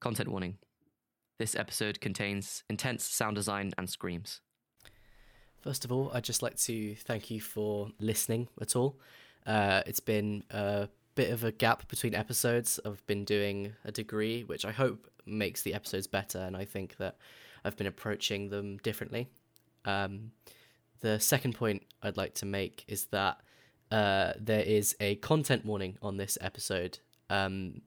Content warning this episode contains intense sound design and screams. First of all, I'd just like to thank you for listening at all. Uh, it's been a bit of a gap between episodes. I've been doing a degree, which I hope makes the episodes better, and I think that I've been approaching them differently. Um, the second point I'd like to make is that uh, there is a content warning on this episode. Um,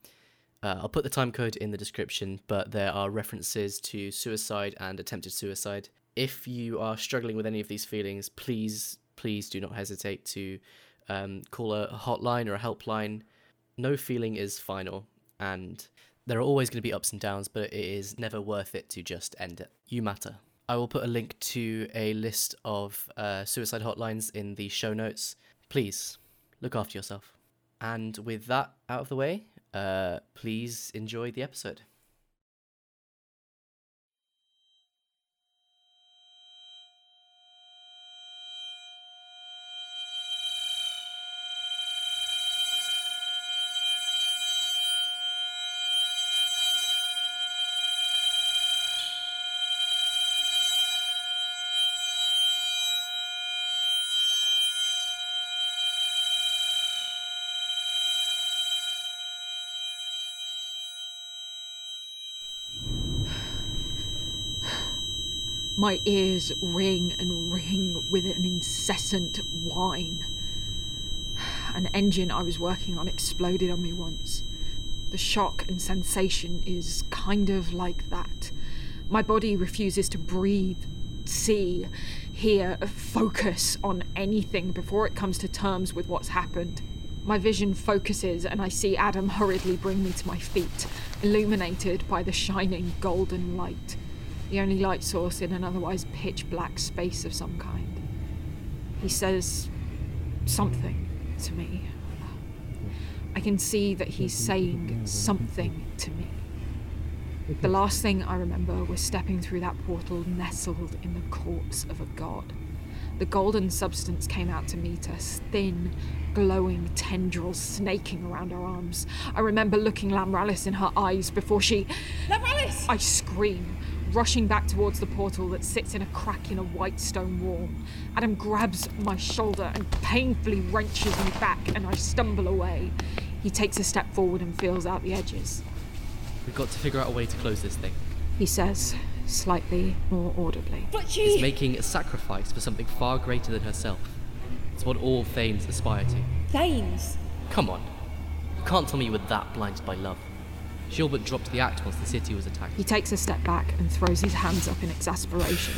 uh, I'll put the time code in the description, but there are references to suicide and attempted suicide. If you are struggling with any of these feelings, please, please do not hesitate to um, call a hotline or a helpline. No feeling is final, and there are always going to be ups and downs, but it is never worth it to just end it. You matter. I will put a link to a list of uh, suicide hotlines in the show notes. Please look after yourself. And with that out of the way, uh, please enjoy the episode. My ears ring and ring with an incessant whine. An engine I was working on exploded on me once. The shock and sensation is kind of like that. My body refuses to breathe, see, hear, focus on anything before it comes to terms with what's happened. My vision focuses and I see Adam hurriedly bring me to my feet, illuminated by the shining golden light the only light source in an otherwise pitch black space of some kind. He says something to me. I can see that he's saying something to me. The last thing I remember was stepping through that portal nestled in the corpse of a god. The golden substance came out to meet us, thin, glowing tendrils snaking around our arms. I remember looking Lamralis in her eyes before she. Lamralis! I scream, rushing back towards the portal that sits in a crack in a white stone wall. Adam grabs my shoulder and painfully wrenches me back, and I stumble away. He takes a step forward and feels out the edges. We've got to figure out a way to close this thing. He says, slightly more audibly. But she. It's making a sacrifice for something far greater than herself. It's what all Thanes aspire to. Thanes. Come on. You can't tell me you were that blinded by love. Gilbert dropped the act once the city was attacked. He takes a step back and throws his hands up in exasperation.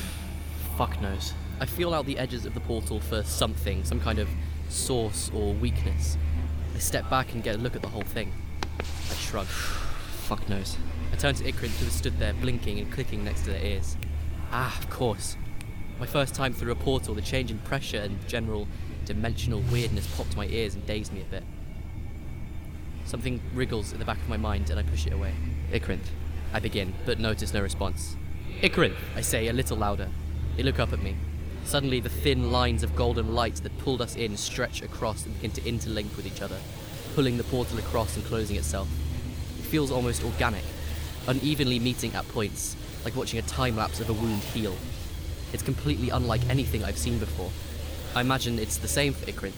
Fuck knows. I feel out the edges of the portal for something, some kind of source or weakness. I step back and get a look at the whole thing. I shrug. Fuck knows. I turn to Ikrinth, who stood there blinking and clicking next to their ears. Ah, of course. My first time through a portal, the change in pressure and general dimensional weirdness popped my ears and dazed me a bit. Something wriggles in the back of my mind and I push it away. Ikrinth. I begin, but notice no response. Ikrinth, I say a little louder. They look up at me. Suddenly, the thin lines of golden light that pulled us in stretch across and begin to interlink with each other, pulling the portal across and closing itself. It feels almost organic, unevenly meeting at points, like watching a time lapse of a wound heal. It's completely unlike anything I've seen before. I imagine it's the same for Ikrinth.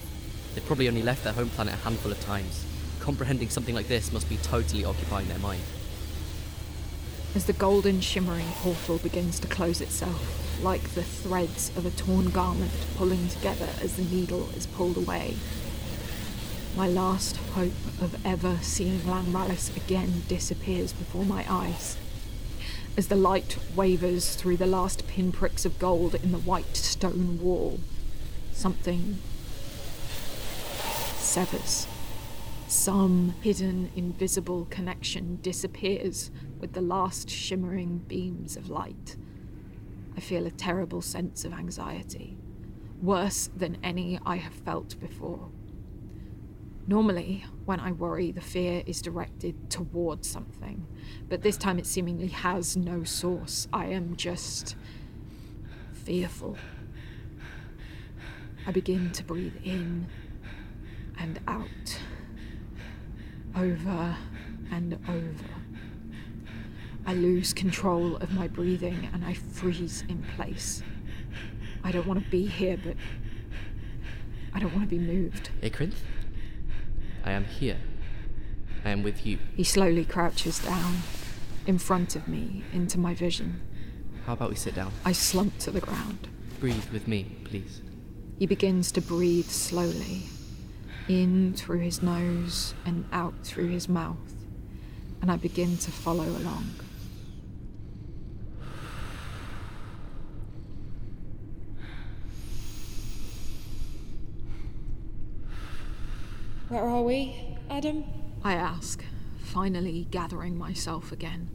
They've probably only left their home planet a handful of times comprehending something like this must be totally occupying their mind. As the golden shimmering portal begins to close itself, like the threads of a torn garment pulling together as the needle is pulled away, my last hope of ever seeing Lamralis again disappears before my eyes. As the light wavers through the last pinpricks of gold in the white stone wall, something severs. Some hidden, invisible connection disappears with the last shimmering beams of light. I feel a terrible sense of anxiety, worse than any I have felt before. Normally, when I worry, the fear is directed towards something, but this time it seemingly has no source. I am just fearful. I begin to breathe in and out over and over. I lose control of my breathing and I freeze in place. I don't want to be here, but I don't want to be moved. Ikrinth? I am here. I am with you. He slowly crouches down in front of me into my vision. How about we sit down? I slump to the ground. Breathe with me, please. He begins to breathe slowly, in through his nose and out through his mouth, and I begin to follow along. Where are we, Adam? I ask, finally gathering myself again.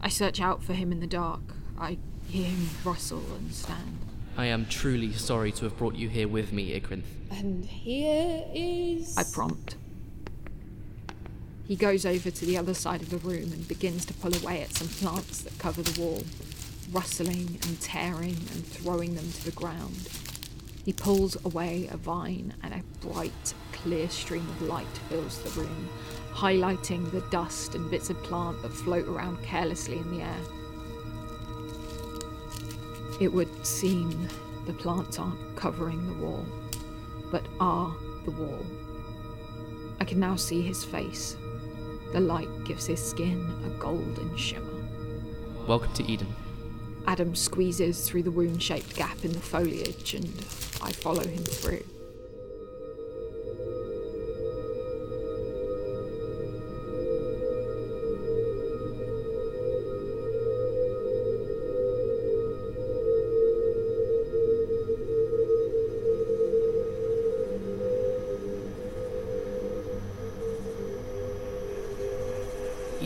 I search out for him in the dark. I hear him rustle and stand. I am truly sorry to have brought you here with me, Ikrinth. And here is. I prompt. He goes over to the other side of the room and begins to pull away at some plants that cover the wall, rustling and tearing and throwing them to the ground. He pulls away a vine, and a bright, clear stream of light fills the room, highlighting the dust and bits of plant that float around carelessly in the air. It would seem the plants aren't covering the wall, but are the wall. I can now see his face. The light gives his skin a golden shimmer. Welcome to Eden. Adam squeezes through the wound shaped gap in the foliage, and I follow him through.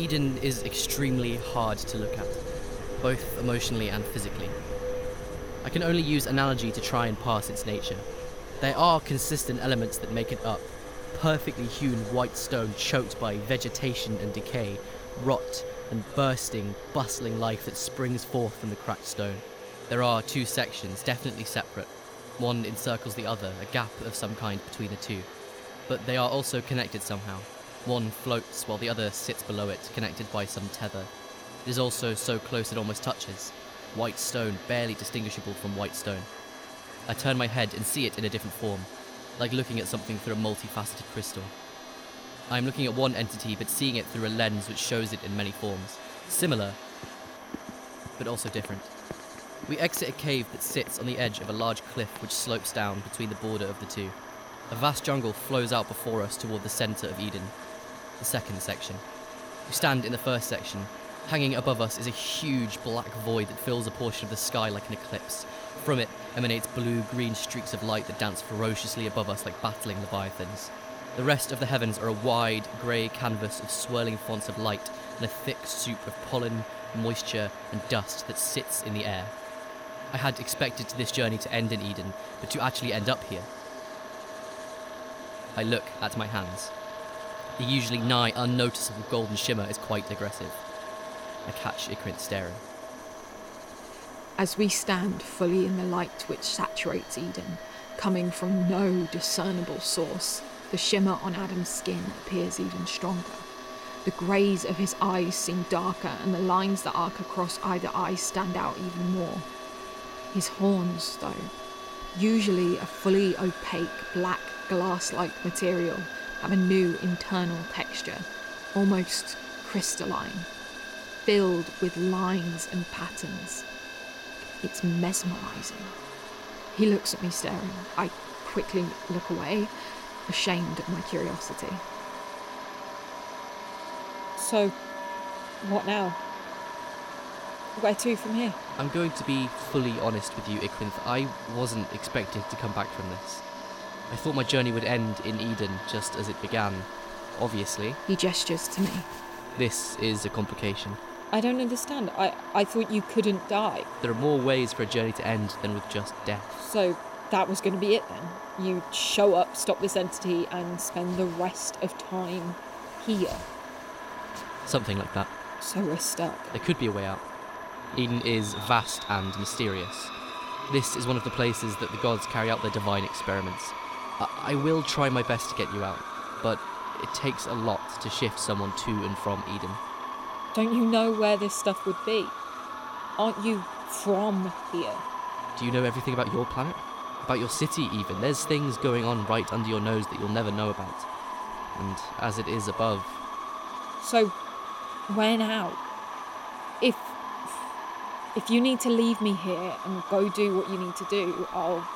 Eden is extremely hard to look at, both emotionally and physically. I can only use analogy to try and pass its nature. There are consistent elements that make it up perfectly hewn white stone choked by vegetation and decay, rot, and bursting, bustling life that springs forth from the cracked stone. There are two sections, definitely separate. One encircles the other, a gap of some kind between the two. But they are also connected somehow. One floats while the other sits below it, connected by some tether. It is also so close it almost touches. White stone, barely distinguishable from white stone. I turn my head and see it in a different form, like looking at something through a multifaceted crystal. I am looking at one entity, but seeing it through a lens which shows it in many forms. Similar, but also different. We exit a cave that sits on the edge of a large cliff which slopes down between the border of the two. A vast jungle flows out before us toward the centre of Eden, the second section. We stand in the first section. Hanging above us is a huge black void that fills a portion of the sky like an eclipse. From it emanates blue green streaks of light that dance ferociously above us like battling leviathans. The rest of the heavens are a wide, grey canvas of swirling fonts of light and a thick soup of pollen, moisture, and dust that sits in the air. I had expected this journey to end in Eden, but to actually end up here. I look at my hands. The usually nigh unnoticeable golden shimmer is quite aggressive. I catch Ikrinth staring. As we stand fully in the light which saturates Eden, coming from no discernible source, the shimmer on Adam's skin appears even stronger. The greys of his eyes seem darker, and the lines that arc across either eye stand out even more. His horns, though, usually a fully opaque black glass like material, have a new internal texture, almost crystalline, filled with lines and patterns. It's mesmerizing. He looks at me staring. I quickly look away, ashamed of my curiosity. So, what now? Where to from here? I'm going to be fully honest with you, Ikrinth. I wasn't expected to come back from this. I thought my journey would end in Eden just as it began. Obviously, He gestures to me. this is a complication. I don't understand. I, I thought you couldn't die. There are more ways for a journey to end than with just death. So that was going to be it then. You show up, stop this entity, and spend the rest of time here. Something like that. So we're stuck. There could be a way out. Eden is vast and mysterious. This is one of the places that the gods carry out their divine experiments. I, I will try my best to get you out, but it takes a lot to shift someone to and from Eden. Don't you know where this stuff would be? Aren't you from here? Do you know everything about your planet? About your city, even? There's things going on right under your nose that you'll never know about. And as it is above, So, when now? If if you need to leave me here and go do what you need to do, I'll.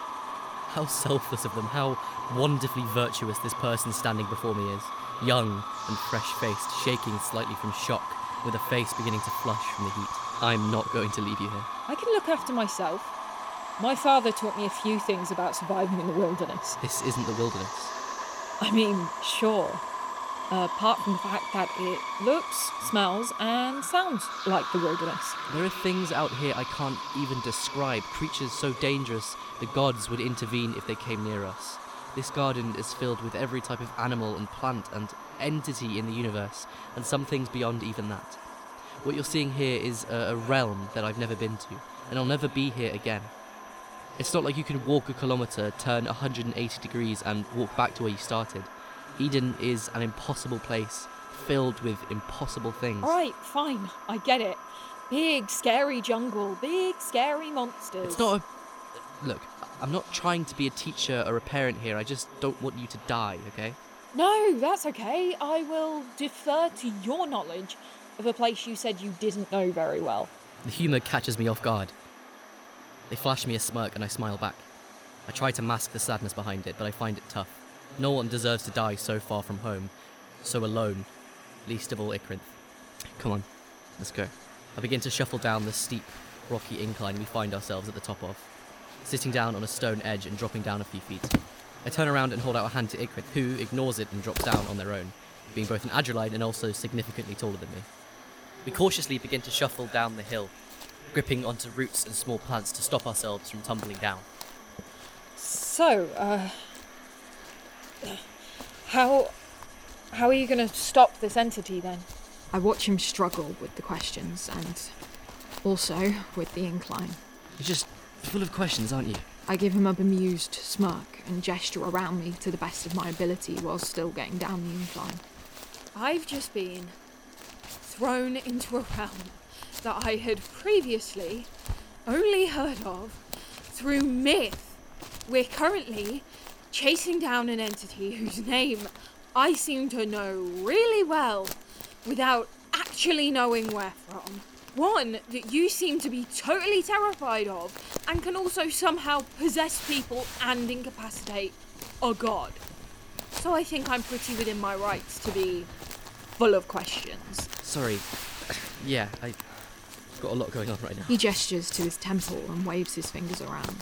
How selfless of them, how wonderfully virtuous this person standing before me is. Young and fresh faced, shaking slightly from shock, with a face beginning to flush from the heat. I'm not going to leave you here. I can look after myself. My father taught me a few things about surviving in the wilderness. This isn't the wilderness. I mean, sure. Uh, apart from the fact that it looks, smells, and sounds like the wilderness. There are things out here I can't even describe, creatures so dangerous the gods would intervene if they came near us. This garden is filled with every type of animal and plant and entity in the universe, and some things beyond even that. What you're seeing here is a, a realm that I've never been to, and I'll never be here again. It's not like you can walk a kilometre, turn 180 degrees, and walk back to where you started. Eden is an impossible place, filled with impossible things. Alright, fine, I get it. Big, scary jungle, big, scary monsters. It's not a. Look, I'm not trying to be a teacher or a parent here. I just don't want you to die, okay? No, that's okay. I will defer to your knowledge of a place you said you didn't know very well. The humour catches me off guard. They flash me a smirk and I smile back. I try to mask the sadness behind it, but I find it tough. No one deserves to die so far from home, so alone, least of all Ikrinth. Come on, let's go. I begin to shuffle down the steep, rocky incline we find ourselves at the top of, sitting down on a stone edge and dropping down a few feet. I turn around and hold out a hand to Ikrinth, who ignores it and drops down on their own, being both an Agilite and also significantly taller than me. We cautiously begin to shuffle down the hill, gripping onto roots and small plants to stop ourselves from tumbling down. So, uh. How. How are you gonna stop this entity then? I watch him struggle with the questions and also with the incline. You're just full of questions, aren't you? I give him a bemused smirk and gesture around me to the best of my ability while still getting down the incline. I've just been thrown into a realm that I had previously only heard of through myth. We're currently chasing down an entity whose name I seem to know really well without actually knowing where from. One that you seem to be totally terrified of and can also somehow possess people and incapacitate a god. So I think I'm pretty within my rights to be full of questions. Sorry. Yeah, I've got a lot going on right now. He gestures to his temple and waves his fingers around.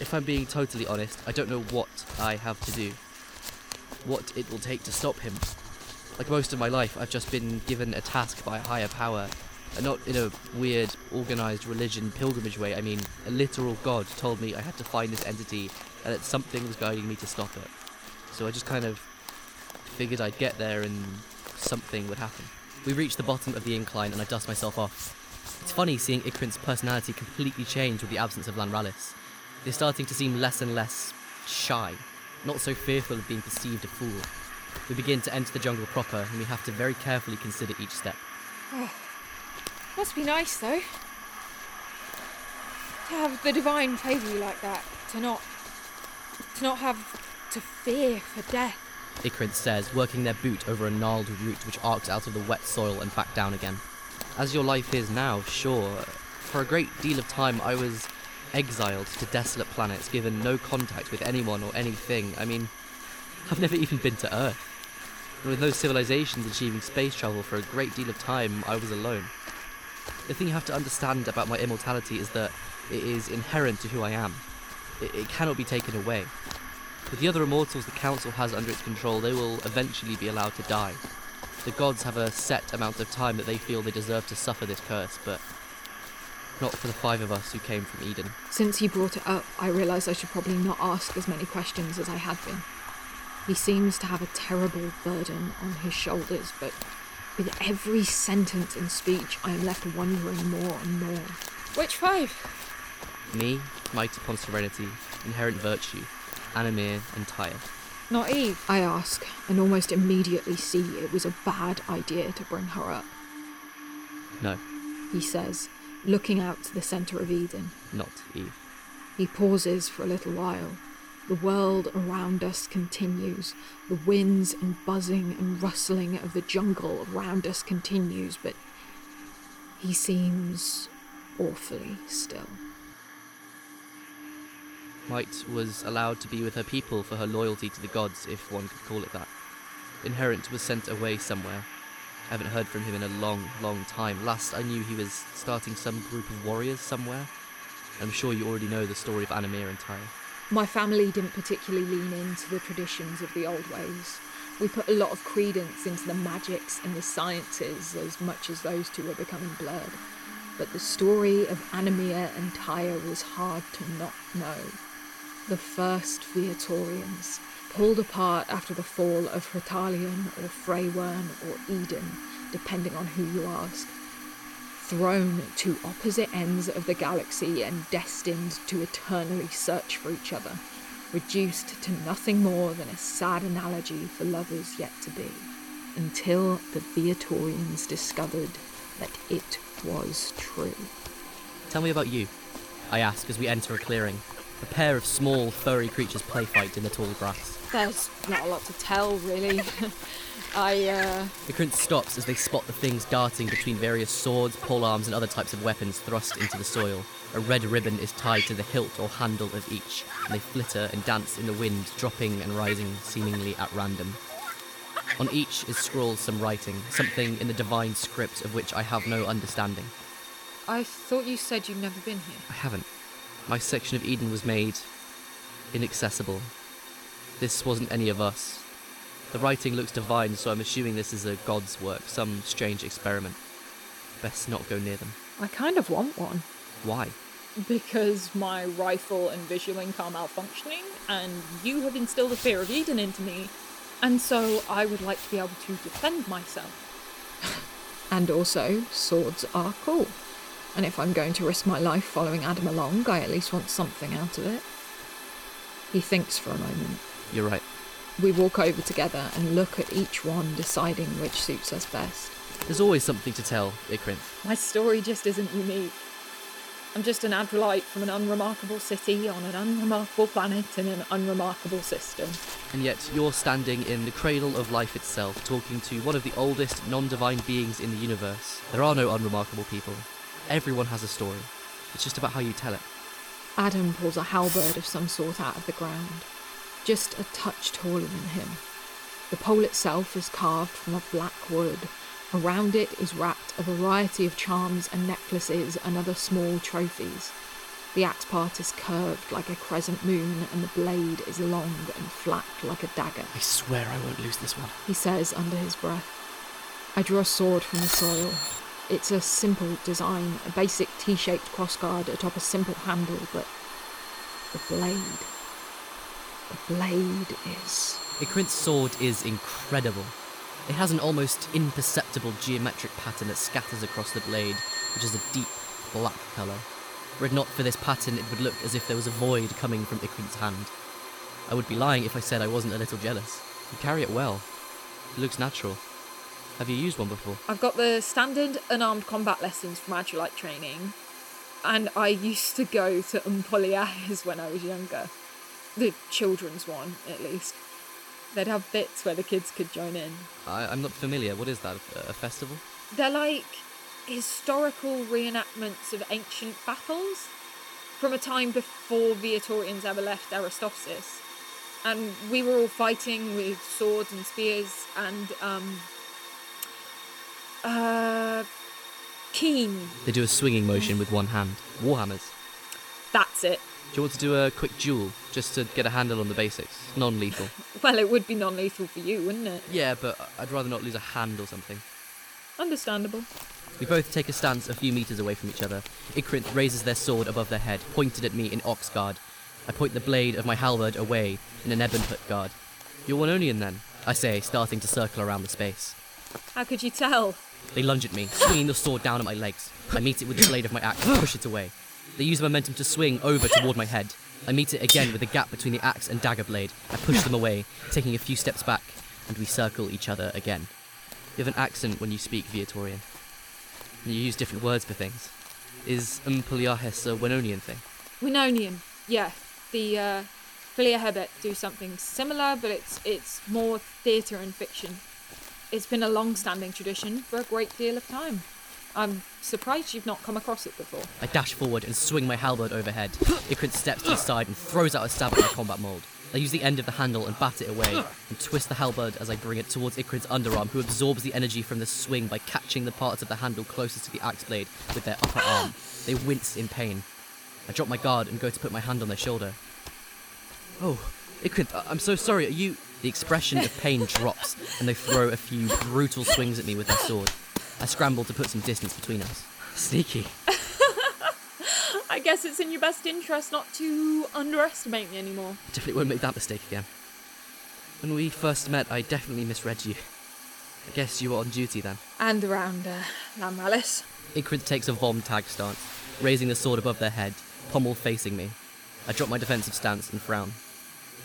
If I'm being totally honest, I don't know what I have to do. What it will take to stop him. Like most of my life, I've just been given a task by a higher power. And not in a weird, organised religion pilgrimage way. I mean, a literal god told me I had to find this entity and that something was guiding me to stop it. So I just kind of figured I'd get there and something would happen. We reach the bottom of the incline and I dust myself off. It's funny seeing Ikrinth's personality completely change with the absence of Lamralis. They're starting to seem less and less shy, not so fearful of being perceived a fool. We begin to enter the jungle proper, and we have to very carefully consider each step. Oh, Must be nice though. To have the divine favour you like that. To not to not have to fear for death. Ikrinth says, working their boot over a gnarled root which arcs out of the wet soil and back down again. As your life is now, sure. For a great deal of time, I was exiled to desolate planets, given no contact with anyone or anything. I mean, I've never even been to Earth. And with no civilizations achieving space travel for a great deal of time, I was alone. The thing you have to understand about my immortality is that it is inherent to who I am. It, it cannot be taken away. With the other immortals the Council has under its control, they will eventually be allowed to die. The gods have a set amount of time that they feel they deserve to suffer this curse, but not for the five of us who came from Eden. Since he brought it up, I realised I should probably not ask as many questions as I had been. He seems to have a terrible burden on his shoulders, but with every sentence and speech, I am left wondering more and more. Which five? Me, might upon serenity, inherent virtue, Animir, and Tyre. Not Eve. I ask, and almost immediately see it was a bad idea to bring her up. No, he says, looking out to the centre of Eden. not Eve. He pauses for a little while. The world around us continues. The winds and buzzing and rustling of the jungle around us continues, but he seems awfully still. Might was allowed to be with her people for her loyalty to the gods, if one could call it that. Inherent was sent away somewhere. I haven't heard from him in a long, long time. Last I knew, he was starting some group of warriors somewhere. I'm sure you already know the story of Animir and Tyre. My family didn't particularly lean into the traditions of the old ways. We put a lot of credence into the magics and the sciences as much as those two were becoming blurred. But the story of Animir and Tyre was hard to not know. The first Viatorians, pulled apart after the fall of Hretalion or Freywern or Eden, depending on who you ask. Thrown to opposite ends of the galaxy and destined to eternally search for each other, reduced to nothing more than a sad analogy for lovers yet to be, until the Viatorians discovered that it was true. Tell me about you, I ask as we enter a clearing. A pair of small, furry creatures play fight in the tall grass. There's not a lot to tell, really. I, uh. The prince stops as they spot the things darting between various swords, polearms, and other types of weapons thrust into the soil. A red ribbon is tied to the hilt or handle of each, and they flitter and dance in the wind, dropping and rising seemingly at random. On each is scrawled some writing, something in the divine script of which I have no understanding. I thought you said you'd never been here. I haven't. My section of Eden was made inaccessible. This wasn't any of us. The writing looks divine, so I'm assuming this is a god's work, some strange experiment. Best not go near them. I kind of want one. Why? because my rifle and visual link are malfunctioning, and you have instilled a fear of Eden into me, and so I would like to be able to defend myself. And also, swords are cool. And if I'm going to risk my life following Adam along, I at least want something out of it. He thinks for a moment. You're right. We walk over together and look at each one, deciding which suits us best. There's always something to tell, Ikrinth. My story just isn't unique. I'm just an Adrolite from an unremarkable city on an unremarkable planet in an unremarkable system. And yet you're standing in the cradle of life itself, talking to one of the oldest non divine beings in the universe. There are no unremarkable people. Everyone has a story. It's just about how you tell it. Adam pulls a halberd of some sort out of the ground, just a touch taller than him. The pole itself is carved from a black wood. Around it is wrapped a variety of charms and necklaces and other small trophies. The axe part is curved like a crescent moon, and the blade is long and flat like a dagger, I swear I won't lose this one. he says under his breath. I draw a sword from the soil. It's a simple design, a basic T shaped crossguard atop a simple handle, but the blade. The blade is. Ikrinth's sword is incredible. It has an almost imperceptible geometric pattern that scatters across the blade, which is a deep black colour. Were it not for this pattern, it would look as if there was a void coming from Ikrinth's hand. I would be lying if I said I wasn't a little jealous. You carry it well. It looks natural. Have you used one before? I've got the standard unarmed combat lessons from Adrolite training, and I used to go to Umpoliaes when I was younger. The children's one, at least. They'd have bits where the kids could join in. I, I'm not familiar. What is that? A, a festival? They're like historical reenactments of ancient battles from a time before Viatorians ever left Aristopsis. And we were all fighting with swords and spears and, um, uh, keen. They do a swinging motion with one hand. Warhammers. That's it. Do you want to do a quick duel, just to get a handle on the basics? Non lethal. Well, it would be non lethal for you, wouldn't it? yeah, but I'd rather not lose a hand or something. Understandable. We both take a stance a few meters away from each other. Ikrinth raises their sword above their head, pointed at me in Oxguard. I point the blade of my halberd away in a Nebenhut guard. You're Winonian then, I say, starting to circle around the space. How could you tell? They lunge at me, swinging the sword down at my legs. I meet it with the blade of my axe and push it away. They use momentum to swing over toward my head. I meet it again with the gap between the axe and dagger blade. I push them away, taking a few steps back, and we circle each other again. You have an accent when you speak Viatorian. You use different words for things. Is Umpuliahes a Winonian thing? Winonian, yeah. The uh, Hebet do something similar, but it's it's more theatre and fiction. It's been a long-standing tradition for a great deal of time. I'm surprised you've not come across it before. I dash forward and swing my halberd overhead. Ikrinth steps to the side and throws out a stab at my combat mold. I use the end of the handle and bat it away, and twist the halberd as I bring it towards Ikrinth's underarm, who absorbs the energy from the swing by catching the parts of the handle closest to the axe blade with their upper arm. They wince in pain. I drop my guard and go to put my hand on their shoulder. Oh, Ikrinth, I- I'm so sorry. Are you? The expression of pain drops, and they throw a few brutal swings at me with their sword. I scramble to put some distance between us. Sneaky. I guess it's in your best interest not to underestimate me anymore. Definitely won't make that mistake again. When we first met, I definitely misread you. I guess you were on duty then. And around uh, Lamralis. Ikrinth takes a Vom tag stance, raising the sword above their head, pommel facing me. I drop my defensive stance and frown.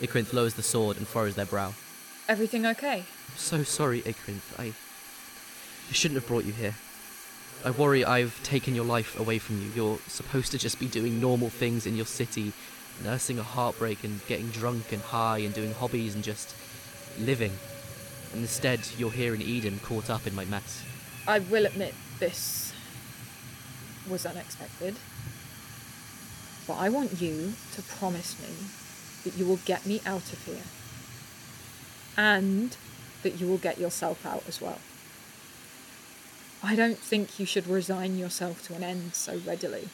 Ikrinth lowers the sword and furrows their brow. Everything okay? I'm so sorry, Ikrinth. I... I shouldn't have brought you here. I worry I've taken your life away from you. You're supposed to just be doing normal things in your city, nursing a heartbreak and getting drunk and high and doing hobbies and just living. And instead, you're here in Eden, caught up in my mess. I will admit this was unexpected. But I want you to promise me that you will get me out of here. And that you will get yourself out as well. I don't think you should resign yourself to an end so readily.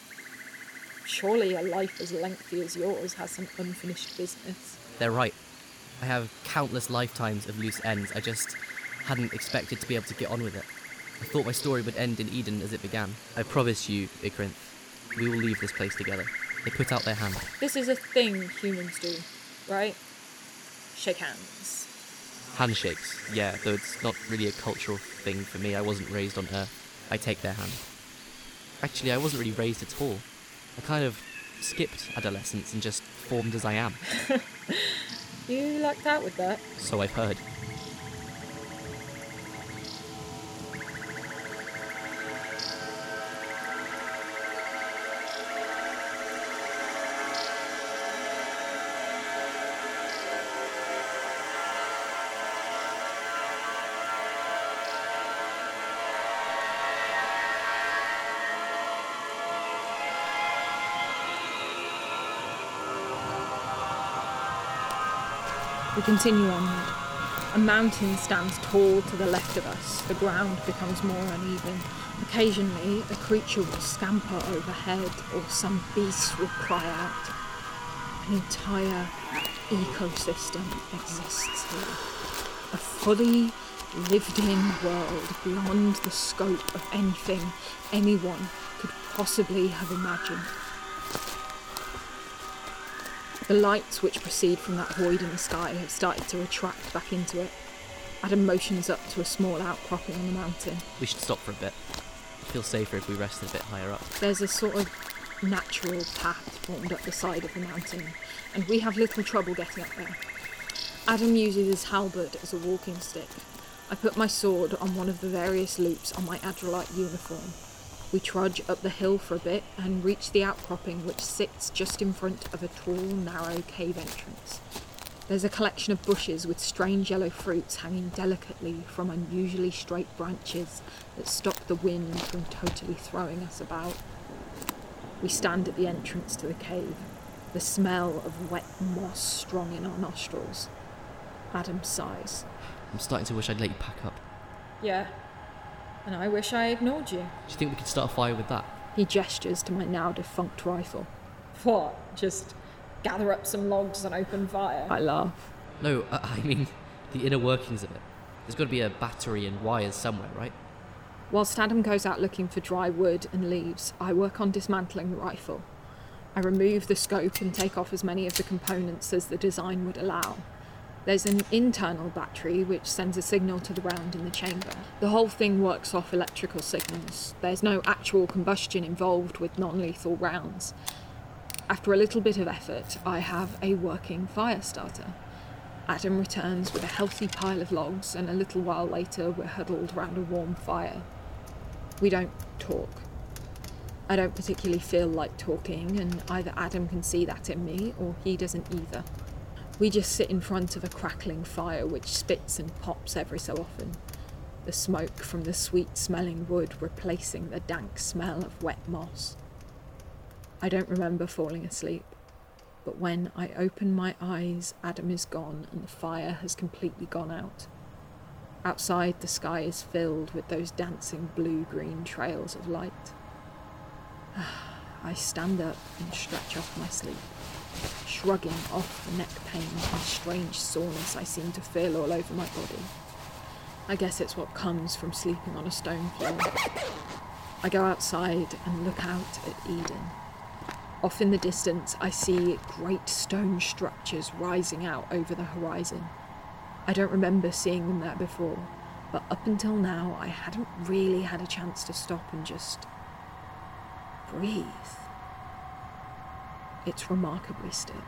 Surely a life as lengthy as yours has some unfinished business. They're right. I have countless lifetimes of loose ends. I just hadn't expected to be able to get on with it. I thought my story would end in Eden as it began. I promise you, Ikrinth, we will leave this place together. They put out their hand. This is a thing humans do, right? Shake hands. Handshakes, yeah, though it's not really a cultural thing for me. I wasn't raised on Earth. I take their hand. Actually, I wasn't really raised at all. I kind of skipped adolescence and just formed as I am. You lucked out with that. So I've heard. We continue onward. A mountain stands tall to the left of us. The ground becomes more uneven. Occasionally, a creature will scamper overhead or some beast will cry out. An entire ecosystem exists here. A fully lived in world beyond the scope of anything anyone could possibly have imagined. The lights which proceed from that void in the sky have started to retract back into it. Adam motions up to a small outcropping on the mountain. We should stop for a bit. I feel safer if we rested a bit higher up. There's a sort of natural path formed up the side of the mountain, and we have little trouble getting up there. Adam uses his halberd as a walking stick. I put my sword on one of the various loops on my Adrolite uniform. We trudge up the hill for a bit and reach the outcropping which sits just in front of a tall, narrow cave entrance. There's a collection of bushes with strange yellow fruits hanging delicately from unusually straight branches that stop the wind from totally throwing us about. We stand at the entrance to the cave, the smell of wet moss strong in our nostrils. Adam sighs. I'm starting to wish I'd let you pack up. Yeah, and I wish I ignored you. Do you think we could start a fire with that? He gestures to my now defunct rifle. What? Just gather up some logs and open fire? I laugh. No, I, uh, I mean the inner workings of it. There's got to be a battery and wires somewhere, right? Whilst Adam goes out looking for dry wood and leaves, I work on dismantling the rifle. I remove the scope and take off as many of the components as the design would allow. There's an internal battery which sends a signal to the round in the chamber. The whole thing works off electrical signals. There's no actual combustion involved with non lethal rounds. After a little bit of effort, I have a working fire starter. Adam returns with a healthy pile of logs, and a little while later, we're huddled round a warm fire. We don't talk. I don't particularly feel like talking, and either Adam can see that in me or he doesn't either. We just sit in front of a crackling fire which spits and pops every so often, the smoke from the sweet smelling wood replacing the dank smell of wet moss. I don't remember falling asleep, but when I open my eyes, Adam is gone and the fire has completely gone out. Outside, the sky is filled with those dancing blue green trails of light. I stand up and stretch off my sleep, shrugging off the neck pain and strange soreness I seem to feel all over my body. I guess it's what comes from sleeping on a stone floor. I go outside and look out at Eden. Off in the distance, I see great stone structures rising out over the horizon. I don't remember seeing them there before, but up until now, I hadn't really had a chance to stop and just breathe. It's remarkably still.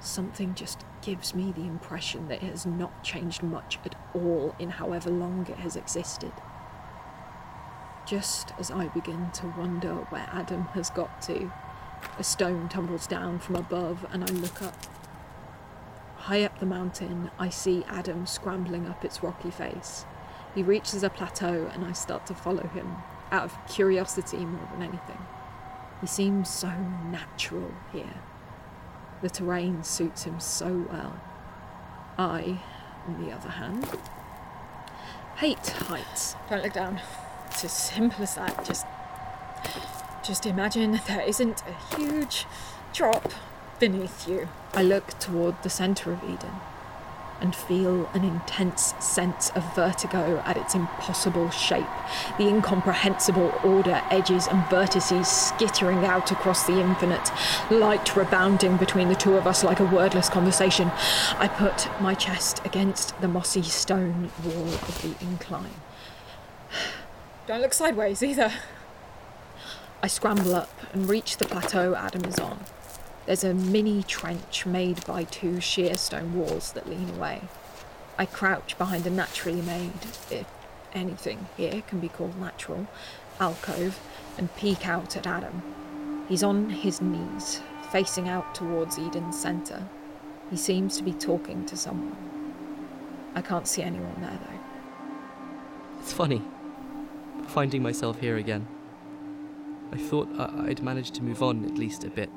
Something just gives me the impression that it has not changed much at all in however long it has existed. Just as I begin to wonder where Adam has got to, a stone tumbles down from above and I look up. High up the mountain, I see Adam scrambling up its rocky face. He reaches a plateau and I start to follow him, out of curiosity more than anything. He seems so natural here. The terrain suits him so well. I, on the other hand, hate heights. Don't look down. It's as simple as that. Just just imagine there isn't a huge drop beneath you. I look toward the centre of Eden and feel an intense sense of vertigo at its impossible shape, the incomprehensible order, edges, and vertices skittering out across the infinite, light rebounding between the two of us like a wordless conversation. I put my chest against the mossy stone wall of the incline. Don't look sideways either. I scramble up and reach the plateau Adam is on. There's a mini trench made by two sheer stone walls that lean away. I crouch behind a naturally made, if anything here can be called natural, alcove and peek out at Adam. He's on his knees, facing out towards Eden's centre. He seems to be talking to someone. I can't see anyone there though. It's funny, finding myself here again. I thought I'd managed to move on at least a bit.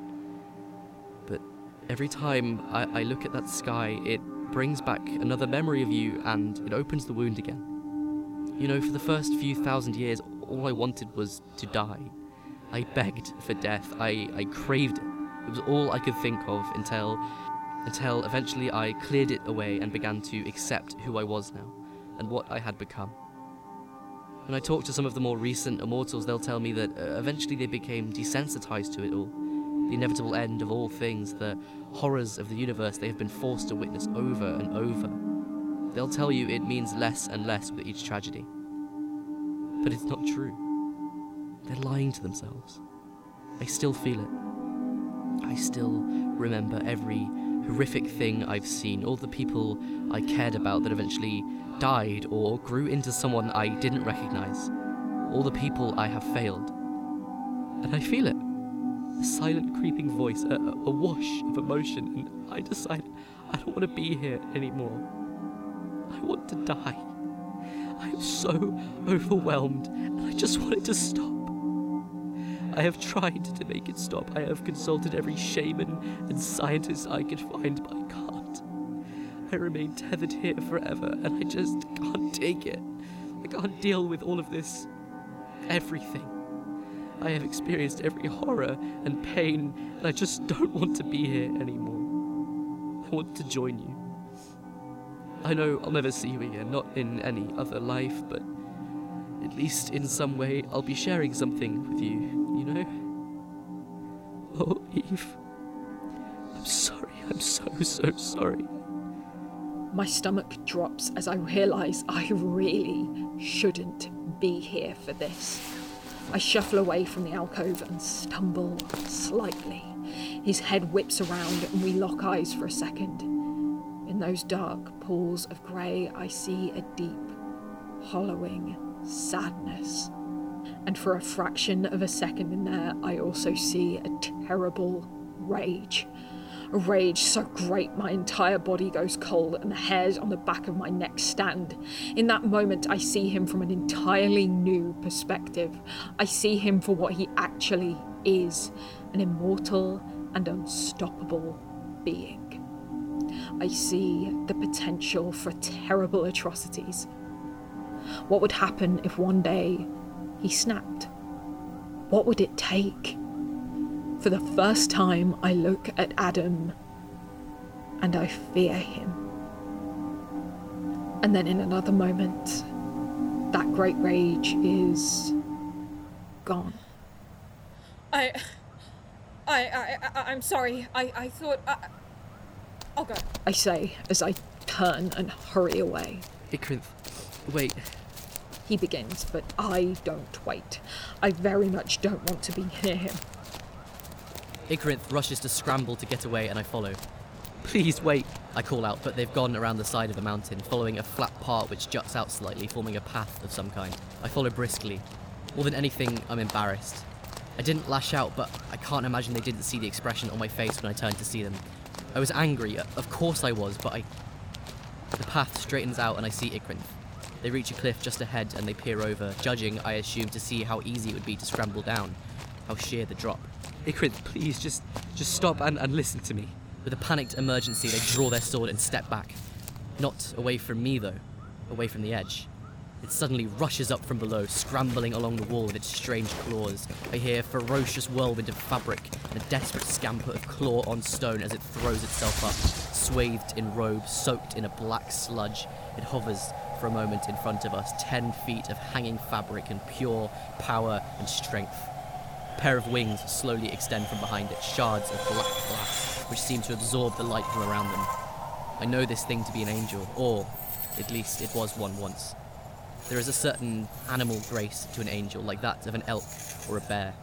Every time I-, I look at that sky, it brings back another memory of you and it opens the wound again. You know, for the first few thousand years, all I wanted was to die. I begged for death. I, I craved it. It was all I could think of until until eventually I cleared it away and began to accept who I was now and what I had become. When I talk to some of the more recent immortals, they'll tell me that uh, eventually they became desensitized to it all. The inevitable end of all things, the horrors of the universe they have been forced to witness over and over. They'll tell you it means less and less with each tragedy. But it's not true. They're lying to themselves. I still feel it. I still remember every horrific thing I've seen, all the people I cared about that eventually died or grew into someone I didn't recognize, all the people I have failed. And I feel it. Silent, creeping voice, a, a wash of emotion, and I decide I don't want to be here anymore. I want to die. I am so overwhelmed, and I just want it to stop. I have tried to make it stop. I have consulted every shaman and scientist I could find, but I can't. I remain tethered here forever, and I just can't take it. I can't deal with all of this. Everything. I have experienced every horror and pain, and I just don't want to be here anymore. I want to join you. I know I'll never see you again, not in any other life, but at least in some way I'll be sharing something with you, you know? Oh, Eve. I'm sorry, I'm so, so sorry. My stomach drops as I realise I really shouldn't be here for this. I shuffle away from the alcove and stumble slightly. His head whips around and we lock eyes for a second. In those dark pools of grey, I see a deep, hollowing sadness And for a fraction of a second in there, I also see a terrible rage. Rage so great my entire body goes cold and the hairs on the back of my neck stand. In that moment, I see him from an entirely new perspective. I see him for what he actually is an immortal and unstoppable being. I see the potential for terrible atrocities. What would happen if one day he snapped? What would it take? For the first time, I look at Adam and I fear him. And then in another moment, that great rage is gone. I. I. I. I I'm sorry. I. I thought. I, I'll go. I say as I turn and hurry away. Ikrinth, wait. He begins, but I don't wait. I very much don't want to be near him. Ikrinth rushes to scramble to get away, and I follow. Please wait, I call out, but they've gone around the side of the mountain, following a flat part which juts out slightly, forming a path of some kind. I follow briskly. More than anything, I'm embarrassed. I didn't lash out, but I can't imagine they didn't see the expression on my face when I turned to see them. I was angry, uh, of course I was, but I. The path straightens out and I see Ikrinth. They reach a cliff just ahead and they peer over, judging, I assume, to see how easy it would be to scramble down, how sheer the drop. Ikrinth, please, just just stop and, and listen to me. With a panicked emergency, they draw their sword and step back. Not away from me, though, away from the edge. It suddenly rushes up from below, scrambling along the wall with its strange claws. I hear a ferocious whirlwind of fabric and a desperate scamper of claw on stone as it throws itself up. Swathed in robe, soaked in a black sludge, it hovers for a moment in front of us, ten feet of hanging fabric and pure power and strength. A pair of wings slowly extend from behind it, shards of black glass, which seem to absorb the light from around them. I know this thing to be an angel, or at least it was one once. There is a certain animal grace to an angel, like that of an elk or a bear.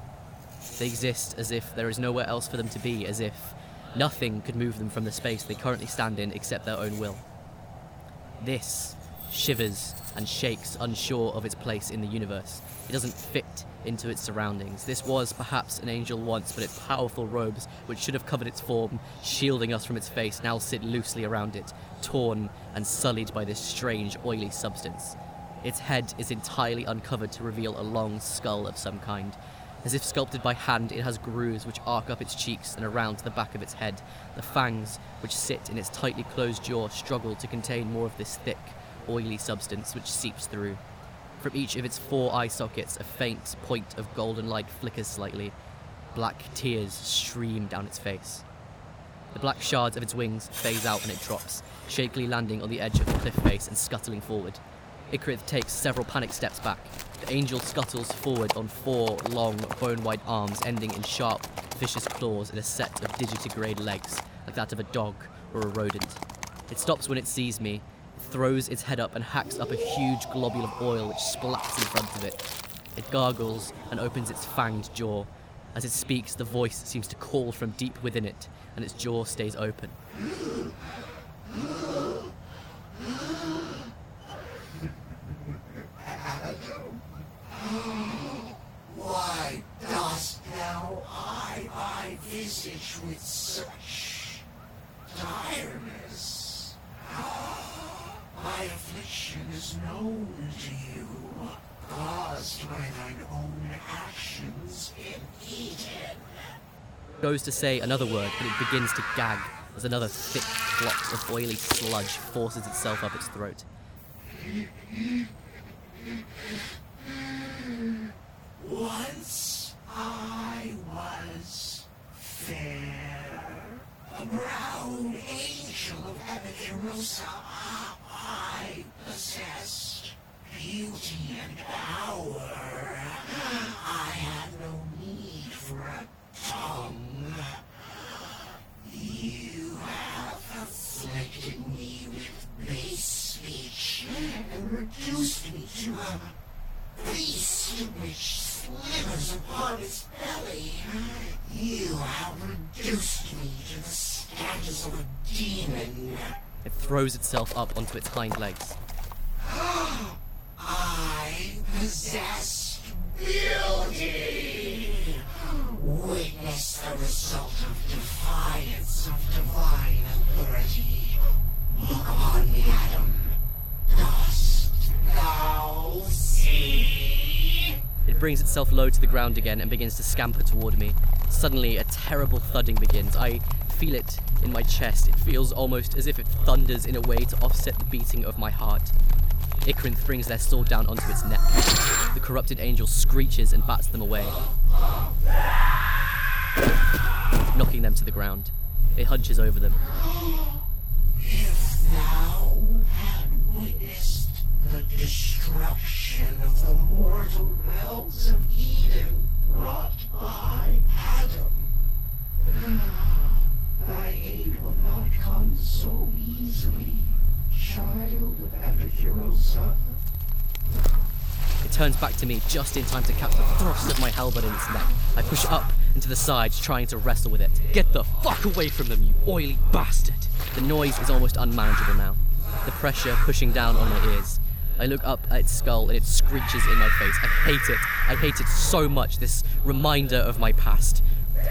They exist as if there is nowhere else for them to be, as if nothing could move them from the space they currently stand in except their own will. This shivers and shakes, unsure of its place in the universe. It doesn't fit into its surroundings. This was perhaps an angel once, but its powerful robes, which should have covered its form, shielding us from its face, now sit loosely around it, torn and sullied by this strange, oily substance. Its head is entirely uncovered to reveal a long skull of some kind. As if sculpted by hand, it has grooves which arc up its cheeks and around to the back of its head. The fangs, which sit in its tightly closed jaw, struggle to contain more of this thick, oily substance which seeps through. From each of its four eye sockets, a faint point of golden light flickers slightly. Black tears stream down its face. The black shards of its wings phase out and it drops, shakily landing on the edge of the cliff face and scuttling forward. Ikrinth takes several panic steps back. The angel scuttles forward on four long, bone-white arms ending in sharp, vicious claws and a set of digitigrade legs, like that of a dog or a rodent. It stops when it sees me, throws its head up and hacks up a huge globule of oil which splats in front of it. It gargles and opens its fanged jaw. As it speaks, the voice seems to call from deep within it, and its jaw stays open. Why dost thou eye my visage with such tiredness? My affliction is known to you, caused by thine own actions in Eden. Goes to say another word, but it begins to gag as another thick clot of oily sludge forces itself up its throat. Once I was fair, a brown angel of Abigarosa. I possessed beauty and power. I had no need for a tongue. You have afflicted me with base speech and reduced me to a beast which slivers upon its belly. You have reduced me to the status of a demon. It throws itself up onto its hind legs. I possessed Beauty! Witness the result of defiance of divine authority. Look upon me, Adam. Dost thou see? It brings itself low to the ground again and begins to scamper toward me. Suddenly, a terrible thudding begins. I feel it in my chest. It feels almost as if it thunders in a way to offset the beating of my heart. Ikrinth brings their sword down onto its neck. The corrupted angel screeches and bats them away, knocking them to the ground. It hunches over them. If thou had witnessed the destruction of the mortal realms of Eden wrought by Adam, thy aid will not come so easily, child of Abigarosa. It turns back to me just in time to catch the thrust of my halberd in its neck. I push up and to the sides, trying to wrestle with it. Get the fuck away from them, you oily bastard! The noise is almost unmanageable now. The pressure pushing down on my ears. I look up at its skull and it screeches in my face. I hate it. I hate it so much, this reminder of my past.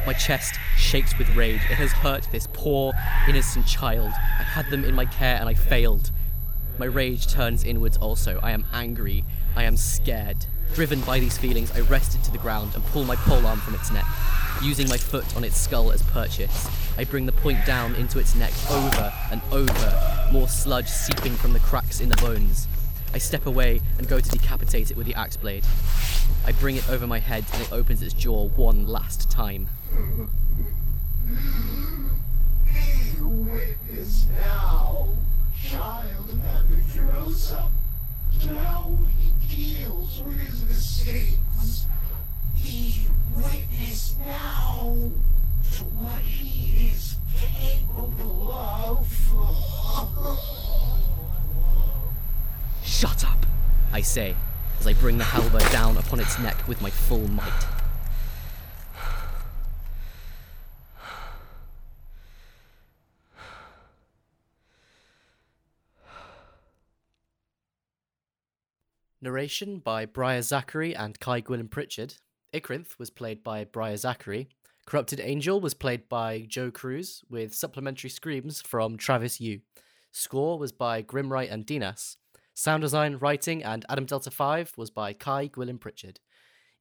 My chest shakes with rage. It has hurt this poor, innocent child. I had them in my care and I failed. My rage turns inwards also. I am angry. I am scared. Driven by these feelings, I wrest it to the ground and pull my polearm from its neck. Using my foot on its skull as purchase, I bring the point down into its neck over and over, more sludge seeping from the cracks in the bones. I step away and go to decapitate it with the axe blade. I bring it over my head and it opens its jaw one last time. Witness now, child of Abigarosa. Now he deals with his mistakes. He witness now to what he is capable of. Shut up, I say, as I bring the halberd down upon its neck with my full might. Narration by Briar Zachary and Kai Gwynn Pritchard. Ikrinth was played by Briar Zachary. Corrupted Angel was played by Joe Cruz, with supplementary screams from Travis Yu. Score was by Grimwright and Dinas. Sound design, writing, and Adam Delta 5 was by Kai Gwilym Pritchard.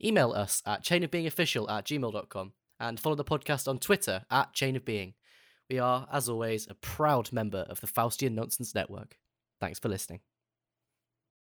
Email us at chainofbeingofficial at gmail.com and follow the podcast on Twitter at Chain of Being. We are, as always, a proud member of the Faustian Nonsense Network. Thanks for listening.